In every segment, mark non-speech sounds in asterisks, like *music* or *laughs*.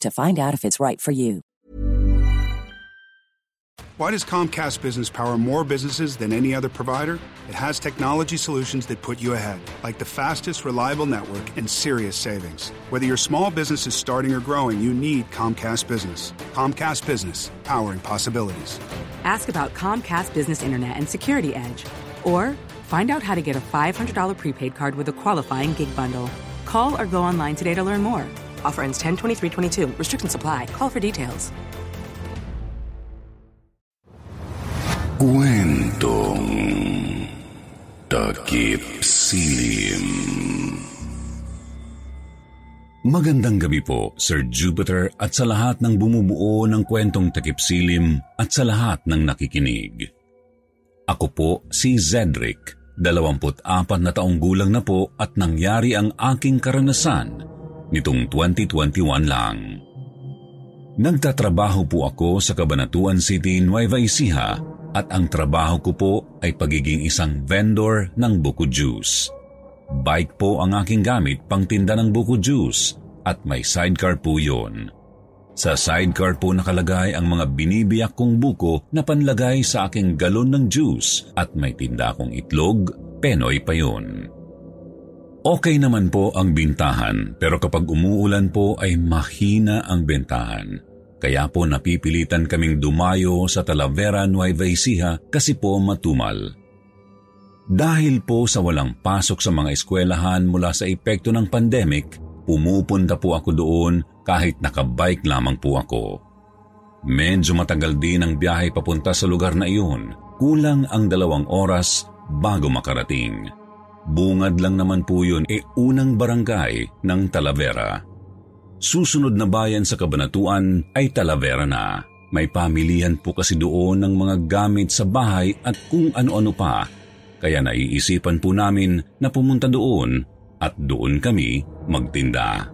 to find out if it's right for you. Why does Comcast Business power more businesses than any other provider? It has technology solutions that put you ahead, like the fastest, reliable network and serious savings. Whether your small business is starting or growing, you need Comcast Business. Comcast Business, powering possibilities. Ask about Comcast Business Internet and Security Edge, or find out how to get a $500 prepaid card with a qualifying gig bundle. Call or go online today to learn more. Offer ends 10 22 Restrictions apply. Call for details. Kwentong Takip Silim Magandang gabi po, Sir Jupiter at sa lahat ng bumubuo ng kwentong takip silim at sa lahat ng nakikinig. Ako po si Zedric, 24 na taong gulang na po at nangyari ang aking karanasan nitong 2021 lang. Nagtatrabaho po ako sa Cabanatuan City, Nueva Ecija at ang trabaho ko po ay pagiging isang vendor ng buko juice. Bike po ang aking gamit pang tinda ng buko juice at may sidecar po yun. Sa sidecar po nakalagay ang mga binibiyak kong buko na panlagay sa aking galon ng juice at may tinda kong itlog, penoy pa yun. Okay naman po ang bintahan pero kapag umuulan po ay mahina ang bentahan. Kaya po napipilitan kaming dumayo sa Talavera, Nueva Ecija kasi po matumal. Dahil po sa walang pasok sa mga eskwelahan mula sa epekto ng pandemic, pumupunta po ako doon kahit nakabike lamang po ako. Medyo matagal din ang biyahe papunta sa lugar na iyon, kulang ang dalawang oras bago makarating. Bungad lang naman po yun e unang barangay ng Talavera. Susunod na bayan sa Kabanatuan ay Talavera na. May pamilihan po kasi doon ng mga gamit sa bahay at kung ano-ano pa. Kaya naiisipan po namin na pumunta doon at doon kami magtinda.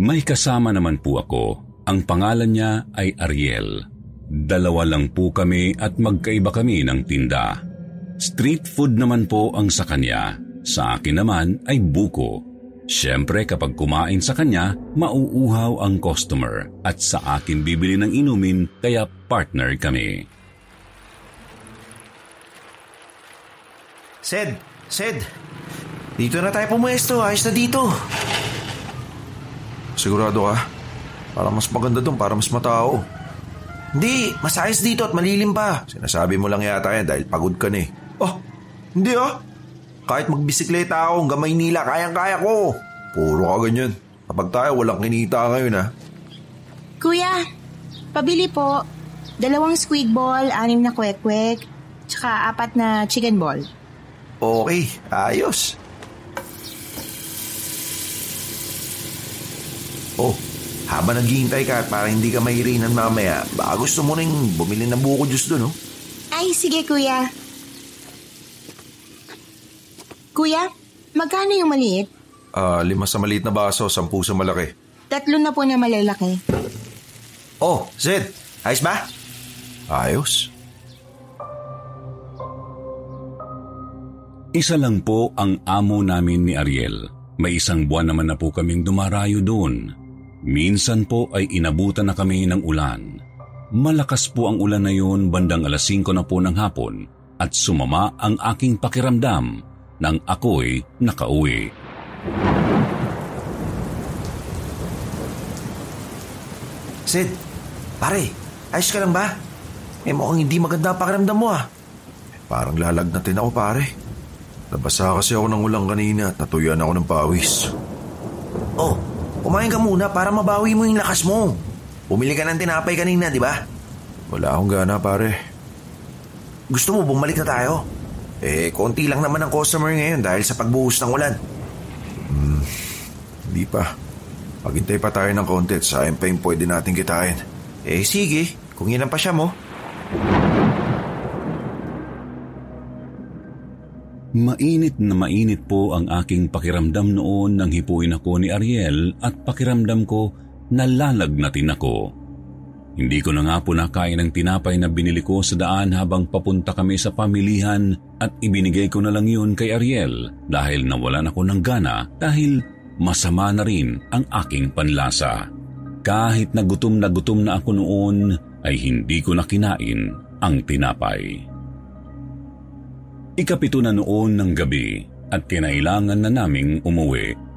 May kasama naman po ako. Ang pangalan niya ay Ariel. Dalawa lang po kami at magkaiba kami ng tinda. Street food naman po ang sa kanya. Sa akin naman ay buko. Siyempre kapag kumain sa kanya, mauuhaw ang customer at sa akin bibili ng inumin kaya partner kami. Sed, Sed, dito na tayo pumuesto. Ayos na dito. Sigurado ka? Para mas maganda doon, para mas matao. Hindi, mas ayos dito at malilim pa. Sinasabi mo lang yata yan dahil pagod ka na eh. Oh, hindi ah. Kahit magbisikleta ako hanggang Maynila, kayang-kaya ko. Puro ka ganyan. Kapag tayo walang kinita ngayon ha. Kuya, pabili po. Dalawang squid ball, anim na kwek-kwek, tsaka apat na chicken ball. Okay, ayos. Oh, habang naghihintay ka at para hindi ka mahirinan mamaya, baka gusto mo rin bumili ng buko juice doon, oh. Ay, sige kuya. Kuya, magkano yung maliit? Ah, lima sa maliit na baso, sampu sa malaki. Tatlo na po na malalaki. Oh, Zed, ayos ba? Ayos. Isa lang po ang amo namin ni Ariel. May isang buwan naman na po kaming dumarayo doon. Minsan po ay inabutan na kami ng ulan. Malakas po ang ulan na yun bandang alas 5 na po ng hapon at sumama ang aking pakiramdam nang ako'y nakauwi. Sid, pare, ayos ka lang ba? Eh mukhang hindi maganda pakiramdam mo ah. Parang lalagnatin ako pare. Nabasa kasi ako ng ulang kanina at natuyan ako ng pawis. Oh, kumain ka muna para mabawi mo yung lakas mo. Bumili ka ng tinapay kanina, di ba? Wala akong gana pare. Gusto mo bumalik na tayo? Eh, konti lang naman ang customer ngayon dahil sa pagbuhos ng ulan. Hmm, hindi pa. Maghintay pa tayo ng konti at sayang pa yung pwede natin kitain. Eh sige, kung yan ang pasya mo. Mainit na mainit po ang aking pakiramdam noon nang hipuin ako ni Ariel at pakiramdam ko nalalagnatin ako. Hindi ko na nga po nakain ang tinapay na binili ko sa daan habang papunta kami sa pamilihan at ibinigay ko na lang yun kay Ariel dahil nawalan ako ng gana dahil masama na rin ang aking panlasa. Kahit na gutom na gutom na ako noon ay hindi ko na kinain ang tinapay. Ikapito na noon ng gabi at kinailangan na naming umuwi.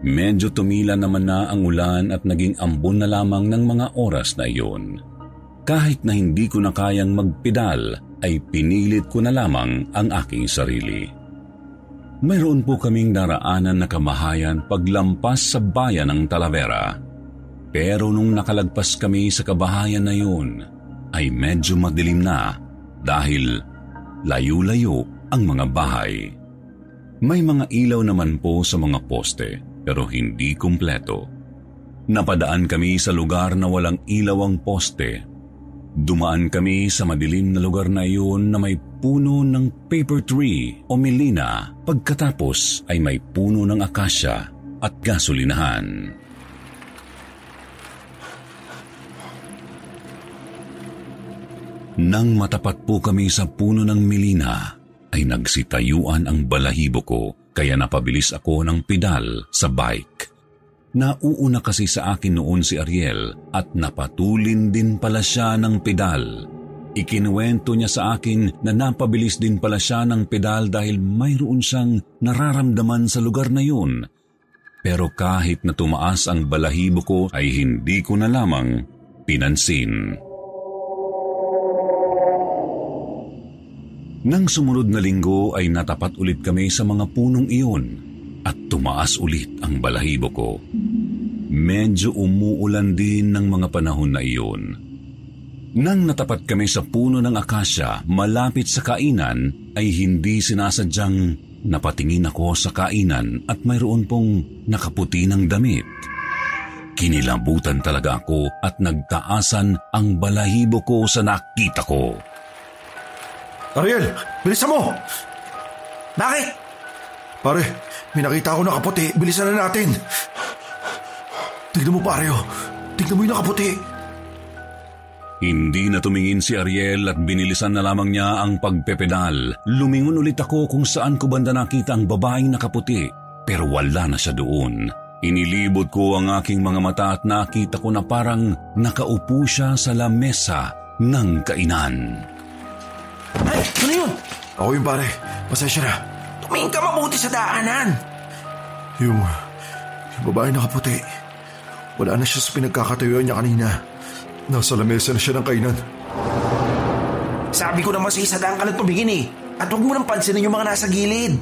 Medyo tumila naman na ang ulan at naging ambon na lamang ng mga oras na iyon. Kahit na hindi ko na kayang magpedal, ay pinilit ko na lamang ang aking sarili. Mayroon po kaming naraanan na kamahayan paglampas sa bayan ng Talavera. Pero nung nakalagpas kami sa kabahayan na yun, ay medyo madilim na dahil layo-layo ang mga bahay. May mga ilaw naman po sa mga poste pero hindi kumpleto. Napadaan kami sa lugar na walang ilaw ang poste. Dumaan kami sa madilim na lugar na iyon na may puno ng paper tree o melina pagkatapos ay may puno ng akasya at gasolinahan. Nang matapat po kami sa puno ng melina, ay nagsitayuan ang balahibo ko kaya napabilis ako ng pedal sa bike. Nauuna kasi sa akin noon si Ariel at napatulin din pala siya ng pedal. Ikinuwento niya sa akin na napabilis din pala siya ng pedal dahil mayroon siyang nararamdaman sa lugar na yun. Pero kahit na tumaas ang balahibo ko ay hindi ko na lamang pinansin. Nang sumunod na linggo ay natapat ulit kami sa mga punong iyon at tumaas ulit ang balahibo ko. Medyo umuulan din ng mga panahon na iyon. Nang natapat kami sa puno ng akasya malapit sa kainan ay hindi sinasadyang napatingin ako sa kainan at mayroon pong nakaputi ng damit. Kinilabutan talaga ako at nagtaasan ang balahibo ko sa nakita ko. Ariel, bilisan mo! Bakit? Pare, may nakita ako nakaputi. Bilisan na natin. Tignan mo pare, oh. Tignan mo yung nakaputi. Hindi na tumingin si Ariel at binilisan na lamang niya ang pagpepedal. Lumingon ulit ako kung saan ko banda nakita ang babaeng nakaputi. Pero wala na siya doon. Inilibot ko ang aking mga mata at nakita ko na parang nakaupo siya sa lamesa ng kainan. Ay, ano yun? Ako yung pare. Pasensya na. Tumingin ka mabuti sa daanan. Yung, yung babae nakaputi. Wala na siya sa pinagkakatayuan niya kanina. Nasa lamesa na siya ng kainan. Sabi ko naman sa isa daan ka lang tumingin eh. At huwag mo nang pansinin yung mga nasa gilid.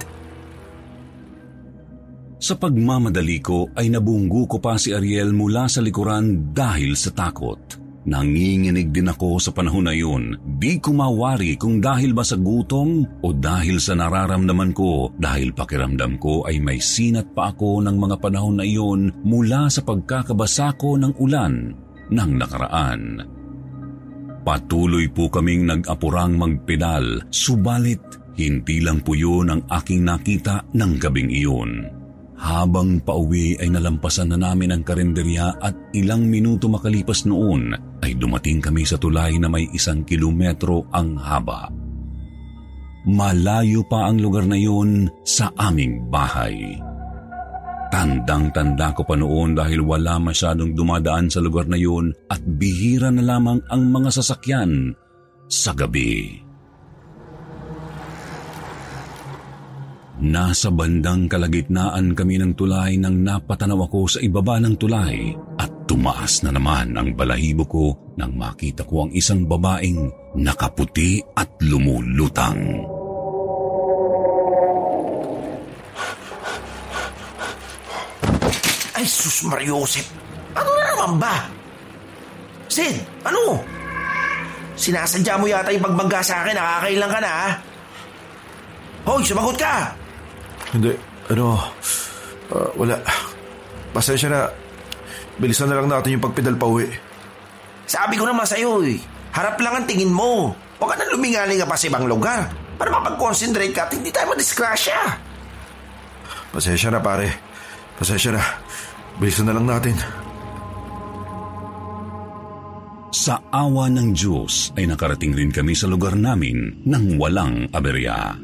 Sa pagmamadali ko ay nabunggo ko pa si Ariel mula sa likuran dahil sa takot. Nanginginig din ako sa panahon na yun. Di ko mawari kung dahil ba sa gutom o dahil sa nararamdaman ko dahil pakiramdam ko ay may sinat pa ako ng mga panahon na iyon mula sa pagkakabasa ko ng ulan ng nakaraan. Patuloy po kaming nag-apurang magpedal, subalit hindi lang po yun ang aking nakita ng gabing iyon. Habang pauwi ay nalampasan na namin ang karinderya at ilang minuto makalipas noon ay dumating kami sa tulay na may isang kilometro ang haba. Malayo pa ang lugar na yun sa aming bahay. Tandang-tanda ko pa noon dahil wala masyadong dumadaan sa lugar na yun at bihira na lamang ang mga sasakyan sa gabi. Nasa bandang kalagitnaan kami ng tulay nang napatanaw ako sa ibaba ng tulay at Tumaas na naman ang balahibo ko nang makita ko ang isang babaeng nakaputi at lumulutang. Ay, sus Mariosep. Ano na naman ba? Sid, ano? Sinasadya mo yata yung pagbangga sa akin. Nakakailang ka na, ha? Hoy, sumagot ka! Hindi, ano, ah, wala. Pasensya na. Bilisan na lang natin yung pagpedal pa uwi. Sabi ko naman sa'yo, eh. Harap lang ang tingin mo. Huwag ka na lumingaling pa sa ibang lugar. Para mapag-concentrate ka at hindi tayo madiskrasya. Pasensya na pare. Pasensya na. Bilisan na lang natin. Sa awa ng Diyos ay nakarating rin kami sa lugar namin nang walang aberya.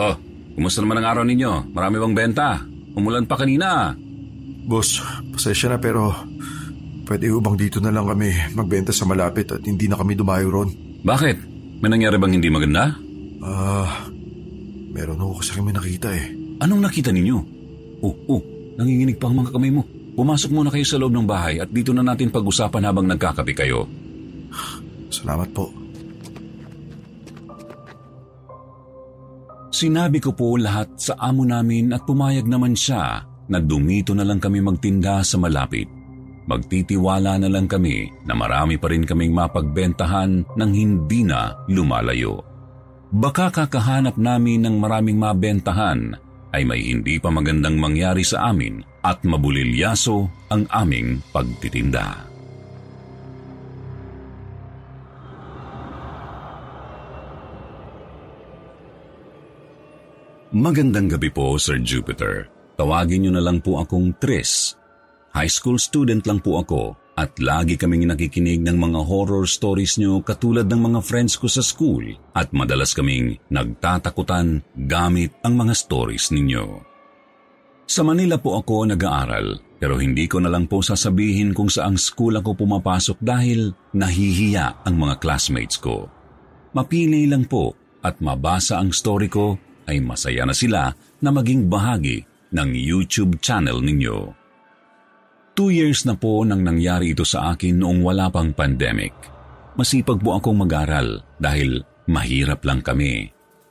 Oh, kumusta naman ang araw ninyo? Marami bang benta? Umulan pa kanina. Boss, pasensya na pero pwede bang dito na lang kami magbenta sa malapit at hindi na kami dumayo ron? Bakit? May nangyari bang hindi maganda? Ah, meron ako kasi kami nakita eh. Anong nakita ninyo? Oh, oh, nanginginig pa ang mga kamay mo. Pumasok muna kayo sa loob ng bahay at dito na natin pag-usapan habang nagkakape kayo. Salamat po. Sinabi ko po lahat sa amo namin at pumayag naman siya na dumito na lang kami magtinda sa malapit. Magtitiwala na lang kami na marami pa rin kaming mapagbentahan nang hindi na lumalayo. Baka kakahanap namin ng maraming mabentahan ay may hindi pa magandang mangyari sa amin at mabulilyaso ang aming pagtitinda. Magandang gabi po, Sir Jupiter. Tawagin niyo na lang po akong Tris. High school student lang po ako at lagi kaming nakikinig ng mga horror stories niyo katulad ng mga friends ko sa school at madalas kaming nagtatakutan gamit ang mga stories ninyo. Sa Manila po ako nag-aaral pero hindi ko na lang po sasabihin kung saang school ako pumapasok dahil nahihiya ang mga classmates ko. Mapili lang po at mabasa ang story ko ay masaya na sila na maging bahagi ng YouTube channel ninyo. Two years na po nang nangyari ito sa akin noong wala pang pandemic. Masipag po akong mag-aral dahil mahirap lang kami.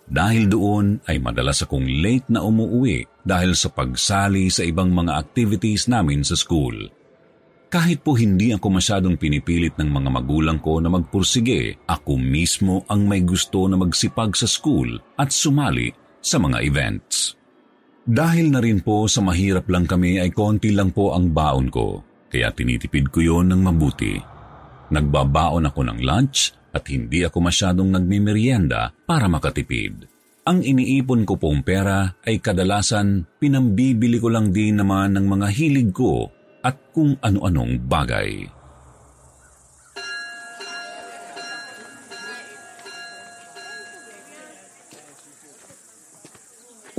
Dahil doon ay madalas akong late na umuwi dahil sa pagsali sa ibang mga activities namin sa school. Kahit po hindi ako masyadong pinipilit ng mga magulang ko na magpursige, ako mismo ang may gusto na magsipag sa school at sumali sa mga events. Dahil na rin po sa mahirap lang kami ay konti lang po ang baon ko, kaya tinitipid ko yon ng mabuti. Nagbabaon ako ng lunch at hindi ako masyadong nagmimerienda para makatipid. Ang iniipon ko pong pera ay kadalasan pinambibili ko lang din naman ng mga hilig ko at kung ano-anong bagay.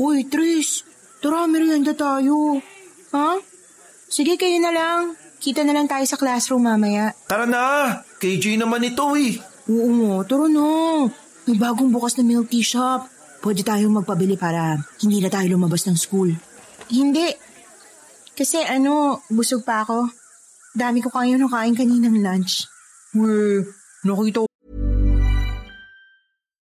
Uy, Tris, tara, merienda tayo. Ha? Sige, kayo na lang. Kita na lang tayo sa classroom mamaya. Tara na! KJ naman ito eh. Oo nga, tara na. May bagong bukas na milk tea shop. Pwede tayong magpabili para hindi na tayo lumabas ng school. Hindi. Kasi ano, busog pa ako. Dami ko kayo nakain kaninang lunch. Weh, nakita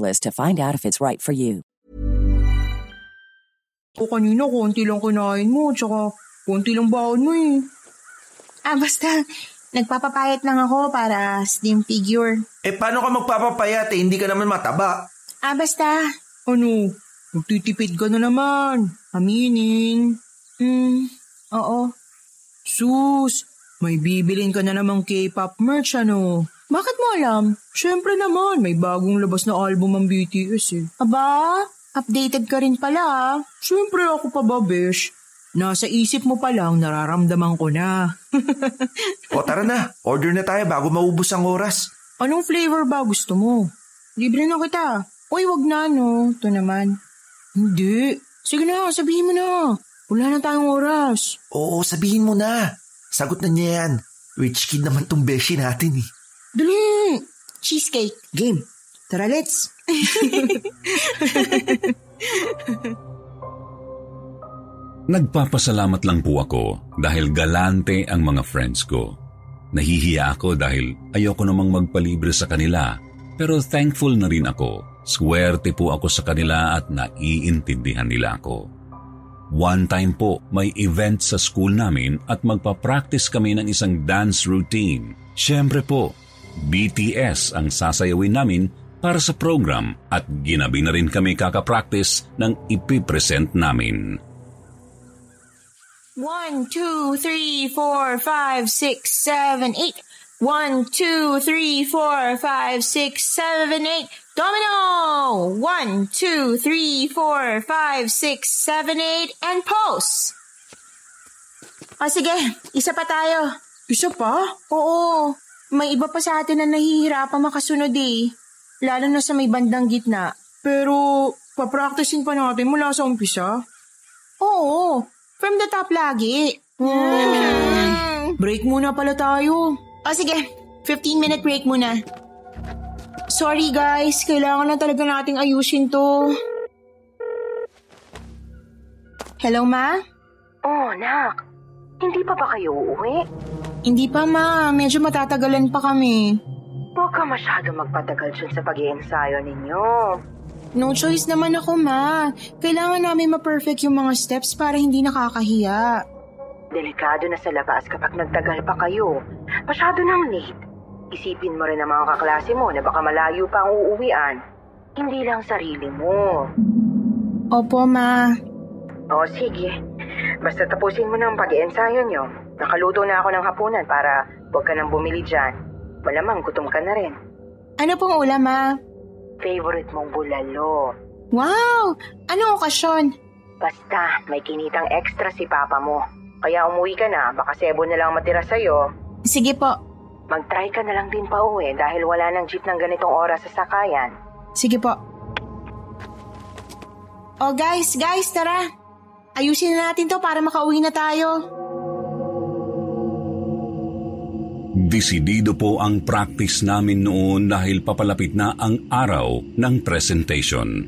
to find out if it's right for you. O kanina, konti lang kinain mo, tsaka konti lang baon mo eh. Ah, basta, Nagpapapayat lang ako para slim figure. Eh paano ka magpapapayat eh? Hindi ka naman mataba. Ah, basta. Ano? Magtitipid ka na naman. Aminin. Hmm, oo. Sus, may bibilin ka na namang K-pop merch ano? Bakit mo alam? Siyempre naman, may bagong labas na album ang BTS eh. Aba, updated ka rin pala ah. Siyempre ako pa ba, besh? Nasa isip mo pa lang, nararamdaman ko na. *laughs* O tara na, order na tayo bago maubos ang oras. Anong flavor ba gusto mo? Libre na kita. Uy, wag na no. Ito naman. Hindi. Sige na, sabihin mo na. Wala na tayong oras. Oo, sabihin mo na. Sagot na niya yan. Rich kid naman tong beshi natin eh. Dali! Cheesecake. Game. Tara, let's. *laughs* Nagpapasalamat lang po ako dahil galante ang mga friends ko. Nahihiya ako dahil ayoko namang magpalibre sa kanila pero thankful na rin ako. Swerte po ako sa kanila at naiintindihan nila ako. One time po, may event sa school namin at magpa-practice kami ng isang dance routine. Siyempre po, BTS ang sasayawin namin para sa program at ginabi na rin kami kakapractice ng ipipresent namin. One, two, three, four, five, six, seven, eight. One, two, three, four, five, six, seven, eight. Domino! One, two, three, four, five, six, seven, eight, and pose! O sige, isa pa tayo. Isa pa? Oo, may iba pa sa atin na nahihirapan makasunod eh. Lalo na sa may bandang gitna. Pero, papracticein pa natin mula sa umpisa. Oo, from the top lagi. Hmm. Break muna pala tayo. O sige, 15 minute break muna. Sorry guys, kailangan na talaga nating ayusin to. Hello ma? Oh, nak. Hindi pa ba kayo uuwi? Hindi pa ma, medyo matatagalan pa kami. Huwag ka masyado magpatagal dyan sa pag ensayo ninyo. No choice naman ako ma. Kailangan namin ma-perfect yung mga steps para hindi nakakahiya. Delikado na sa labas kapag nagtagal pa kayo. Masyado nang late. Isipin mo rin ang mga kaklase mo na baka malayo pa ang uuwian. Hindi lang sarili mo. Opo ma. O sige, basta tapusin mo na ang pag-iensayo nyo. Nakaluto na ako ng hapunan para huwag ka nang bumili dyan. Malamang gutom ka na rin. Ano pong ulam ma? Favorite mong bulalo. Wow! Ano okasyon? Basta, may kinitang extra si papa mo. Kaya umuwi ka na, baka sebo na lang matira sa'yo. Sige po. Mag-try ka na lang din pa uwi dahil wala nang jeep ng ganitong oras sa sakayan. Sige po. Oh guys, guys, tara. Ayusin na natin to para makauwi na tayo. Desidido po ang practice namin noon dahil papalapit na ang araw ng presentation.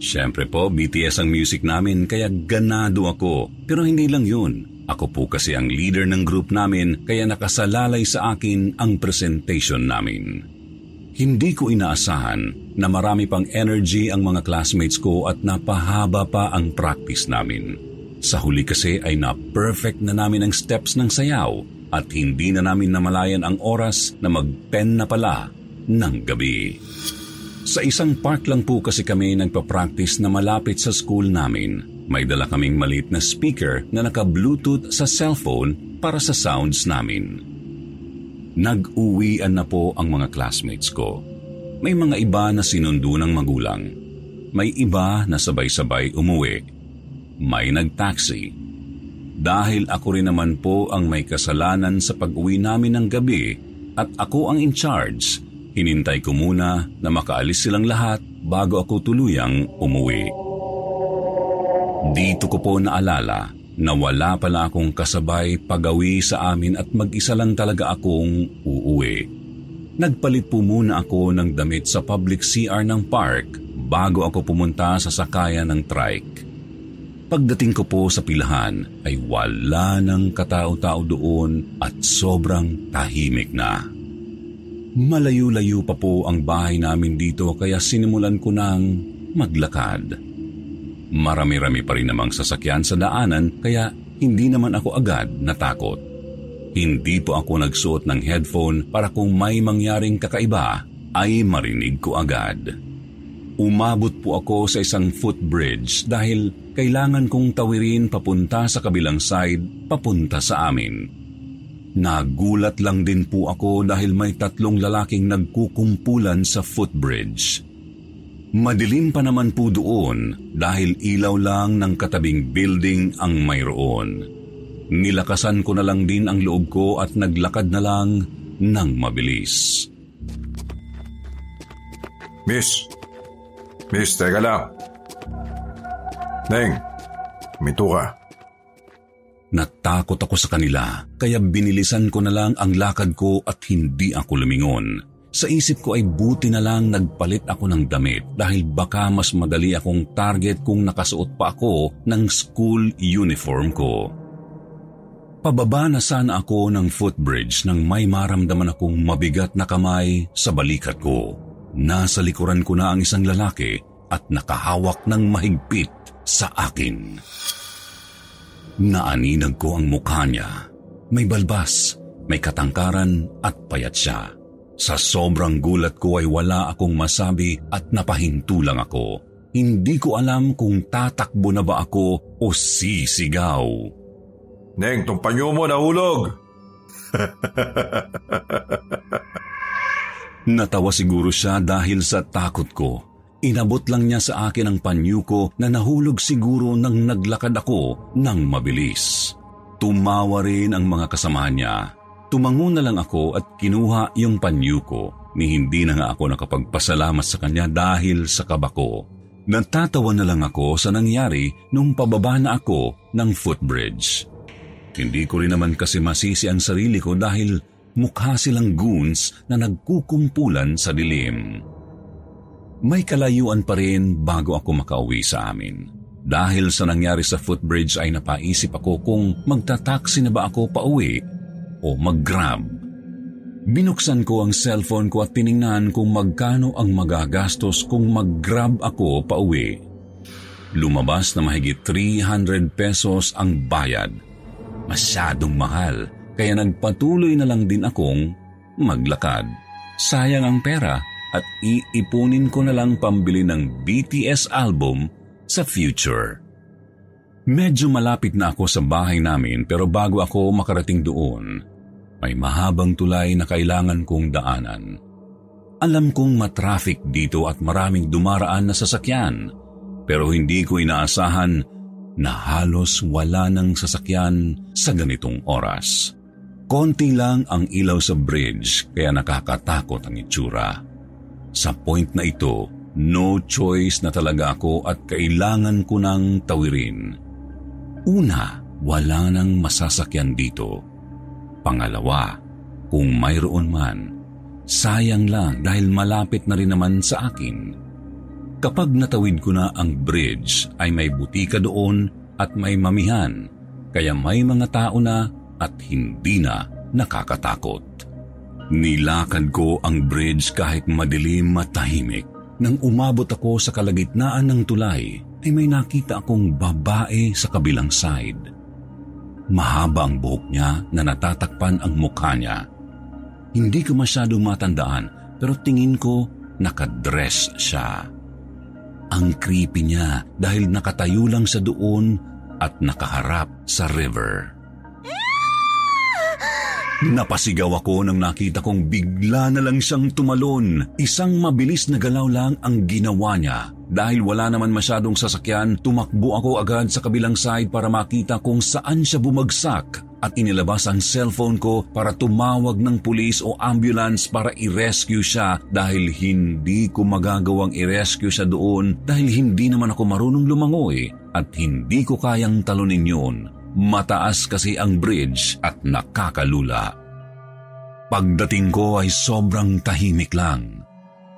Siyempre po, BTS ang music namin kaya ganado ako. Pero hindi lang yun. Ako po kasi ang leader ng group namin kaya nakasalalay sa akin ang presentation namin. Hindi ko inaasahan na marami pang energy ang mga classmates ko at napahaba pa ang practice namin. Sa huli kasi ay na-perfect na namin ang steps ng sayaw at hindi na namin namalayan ang oras na mag-10 na pala ng gabi. Sa isang park lang po kasi kami nagpa-practice na malapit sa school namin. May dala kaming maliit na speaker na naka-bluetooth sa cellphone para sa sounds namin. Nag-uwian na po ang mga classmates ko. May mga iba na sinundo ng magulang. May iba na sabay-sabay umuwi. May nag-taxi. Dahil ako rin naman po ang may kasalanan sa pag-uwi namin ng gabi at ako ang in charge, hinintay ko muna na makaalis silang lahat bago ako tuluyang umuwi. Dito ko po naalala na wala pala akong kasabay pagawi sa amin at mag-isa lang talaga akong uuwi. Nagpalit po muna ako ng damit sa public CR ng park bago ako pumunta sa sakayan ng trike. Pagdating ko po sa pilahan ay wala ng katao-tao doon at sobrang tahimik na. Malayo-layo pa po ang bahay namin dito kaya sinimulan ko ng maglakad. Marami-rami pa rin namang sasakyan sa daanan kaya hindi naman ako agad natakot. Hindi po ako nagsuot ng headphone para kung may mangyaring kakaiba ay marinig ko agad. Umabot po ako sa isang footbridge dahil kailangan kong tawirin papunta sa kabilang side, papunta sa amin. Nagulat lang din po ako dahil may tatlong lalaking nagkukumpulan sa footbridge. Madilim pa naman po doon dahil ilaw lang ng katabing building ang mayroon. Nilakasan ko na lang din ang loob ko at naglakad na lang ng mabilis. Miss! Miss, teka lang. Neng, minto ka. Natakot ako sa kanila, kaya binilisan ko na lang ang lakad ko at hindi ako lumingon. Sa isip ko ay buti na lang nagpalit ako ng damit dahil baka mas madali akong target kung nakasuot pa ako ng school uniform ko. Pababa na sana ako ng footbridge nang may maramdaman akong mabigat na kamay sa balikat ko. Nasa likuran ko na ang isang lalaki at nakahawak ng mahigpit sa akin. Naaninag ko ang mukha niya. May balbas, may katangkaran at payat siya. Sa sobrang gulat ko ay wala akong masabi at napahinto lang ako. Hindi ko alam kung tatakbo na ba ako o sisigaw. Neng, tong panyo mo nahulog! *laughs* Natawa siguro siya dahil sa takot ko. Inabot lang niya sa akin ang panyo ko na nahulog siguro nang naglakad ako ng mabilis. Tumawa rin ang mga kasama niya. Tumango na lang ako at kinuha yung panyo ko ni hindi na nga ako nakapagpasalamat sa kanya dahil sa kabako. Natatawa na lang ako sa nangyari nung pababa na ako ng footbridge. Hindi ko rin naman kasi masisi ang sarili ko dahil mukha silang goons na nagkukumpulan sa dilim. May kalayuan pa rin bago ako makauwi sa amin. Dahil sa nangyari sa footbridge ay napaisip ako kung magta-taxi na ba ako pauwi o mag-grab. Binuksan ko ang cellphone ko at tiningnan kung magkano ang magagastos kung mag-grab ako pauwi. Lumabas na mahigit 300 pesos ang bayad Masyadong mahal, kaya nagpatuloy na lang din akong maglakad. Sayang ang pera at iipunin ko na lang pambili ng BTS album sa future. Medyo malapit na ako sa bahay namin pero bago ako makarating doon, may mahabang tulay na kailangan kong daanan. Alam kong matraffic dito at maraming dumaraan na sasakyan pero hindi ko inaasahan na halos wala ng sasakyan sa ganitong oras. Konti lang ang ilaw sa bridge kaya nakakatakot ang itsura. Sa point na ito, no choice na talaga ako at kailangan ko nang tawirin. Una, wala nang masasakyan dito. Pangalawa, kung mayroon man, sayang lang dahil malapit na rin naman sa akin. Kapag natawid ko na ang bridge ay may butika doon at may mamihan, kaya may mga tao na at hindi na nakakatakot. Nilakad ko ang bridge kahit madilim at tahimik. Nang umabot ako sa kalagitnaan ng tulay, ay may nakita akong babae sa kabilang side. Mahaba ang buhok niya na natatakpan ang mukha niya. Hindi ko masyadong matandaan pero tingin ko nakadress siya. Ang creepy niya dahil nakatayo lang sa doon at nakaharap sa river. Napasigaw ako nang nakita kong bigla na lang siyang tumalon. Isang mabilis na galaw lang ang ginawa niya. Dahil wala naman masyadong sasakyan, tumakbo ako agad sa kabilang side para makita kung saan siya bumagsak at inilabas ang cellphone ko para tumawag ng pulis o ambulance para i-rescue siya dahil hindi ko magagawang i-rescue siya doon dahil hindi naman ako marunong lumangoy at hindi ko kayang talunin yun. Mataas kasi ang bridge at nakakalula. Pagdating ko ay sobrang tahimik lang.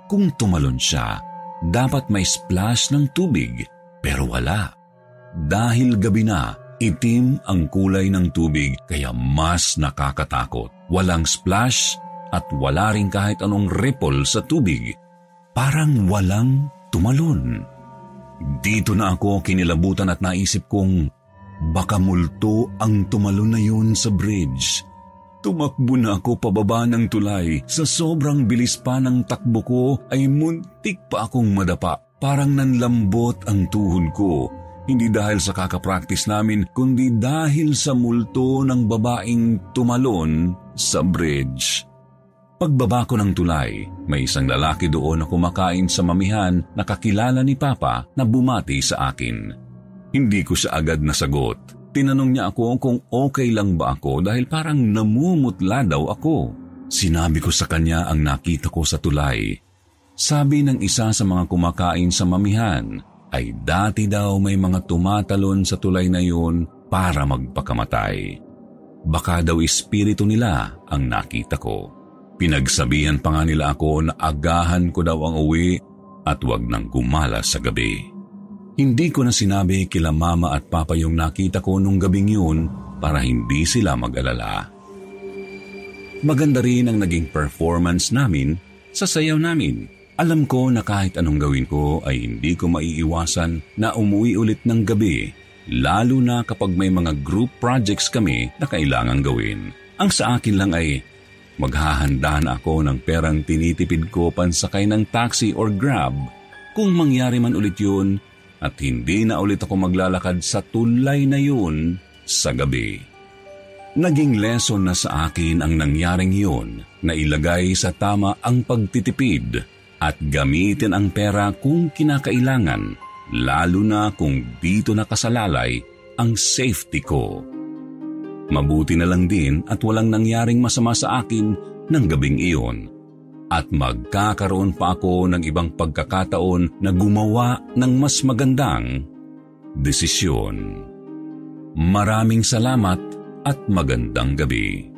Kung tumalon siya, dapat may splash ng tubig pero wala. Dahil gabi na, Itim ang kulay ng tubig kaya mas nakakatakot. Walang splash at wala rin kahit anong ripple sa tubig. Parang walang tumalon. Dito na ako kinilabutan at naisip kong baka multo ang tumalon na yun sa bridge. Tumakbo na ako pababa ng tulay. Sa sobrang bilis pa ng takbo ko ay muntik pa akong madapa. Parang nanlambot ang tuhod ko. Hindi dahil sa kakapractice namin, kundi dahil sa multo ng babaeng tumalon sa bridge. Pagbaba ko ng tulay, may isang lalaki doon na kumakain sa mamihan na kakilala ni Papa na bumati sa akin. Hindi ko siya agad nasagot Tinanong niya ako kung okay lang ba ako dahil parang namumutla daw ako. Sinabi ko sa kanya ang nakita ko sa tulay. Sabi ng isa sa mga kumakain sa mamihan ay dati daw may mga tumatalon sa tulay na yun para magpakamatay. Baka daw espiritu nila ang nakita ko. Pinagsabihan pa nga nila ako na agahan ko daw ang uwi at wag nang gumala sa gabi. Hindi ko na sinabi kila mama at papa yung nakita ko nung gabing yun para hindi sila mag-alala. Maganda rin ang naging performance namin sa sayaw namin. Alam ko na kahit anong gawin ko ay hindi ko maiiwasan na umuwi ulit ng gabi, lalo na kapag may mga group projects kami na kailangang gawin. Ang sa akin lang ay maghahanda na ako ng perang tinitipid ko pansakay ng taxi or grab. Kung mangyari man ulit yun, at hindi na ulit ako maglalakad sa tulay na yun sa gabi. Naging lesson na sa akin ang nangyaring yun na ilagay sa tama ang pagtitipid at gamitin ang pera kung kinakailangan, lalo na kung dito nakasalalay ang safety ko. Mabuti na lang din at walang nangyaring masama sa akin ng gabing iyon at magkakaroon pa ako ng ibang pagkakataon na gumawa ng mas magandang desisyon. Maraming salamat at magandang gabi.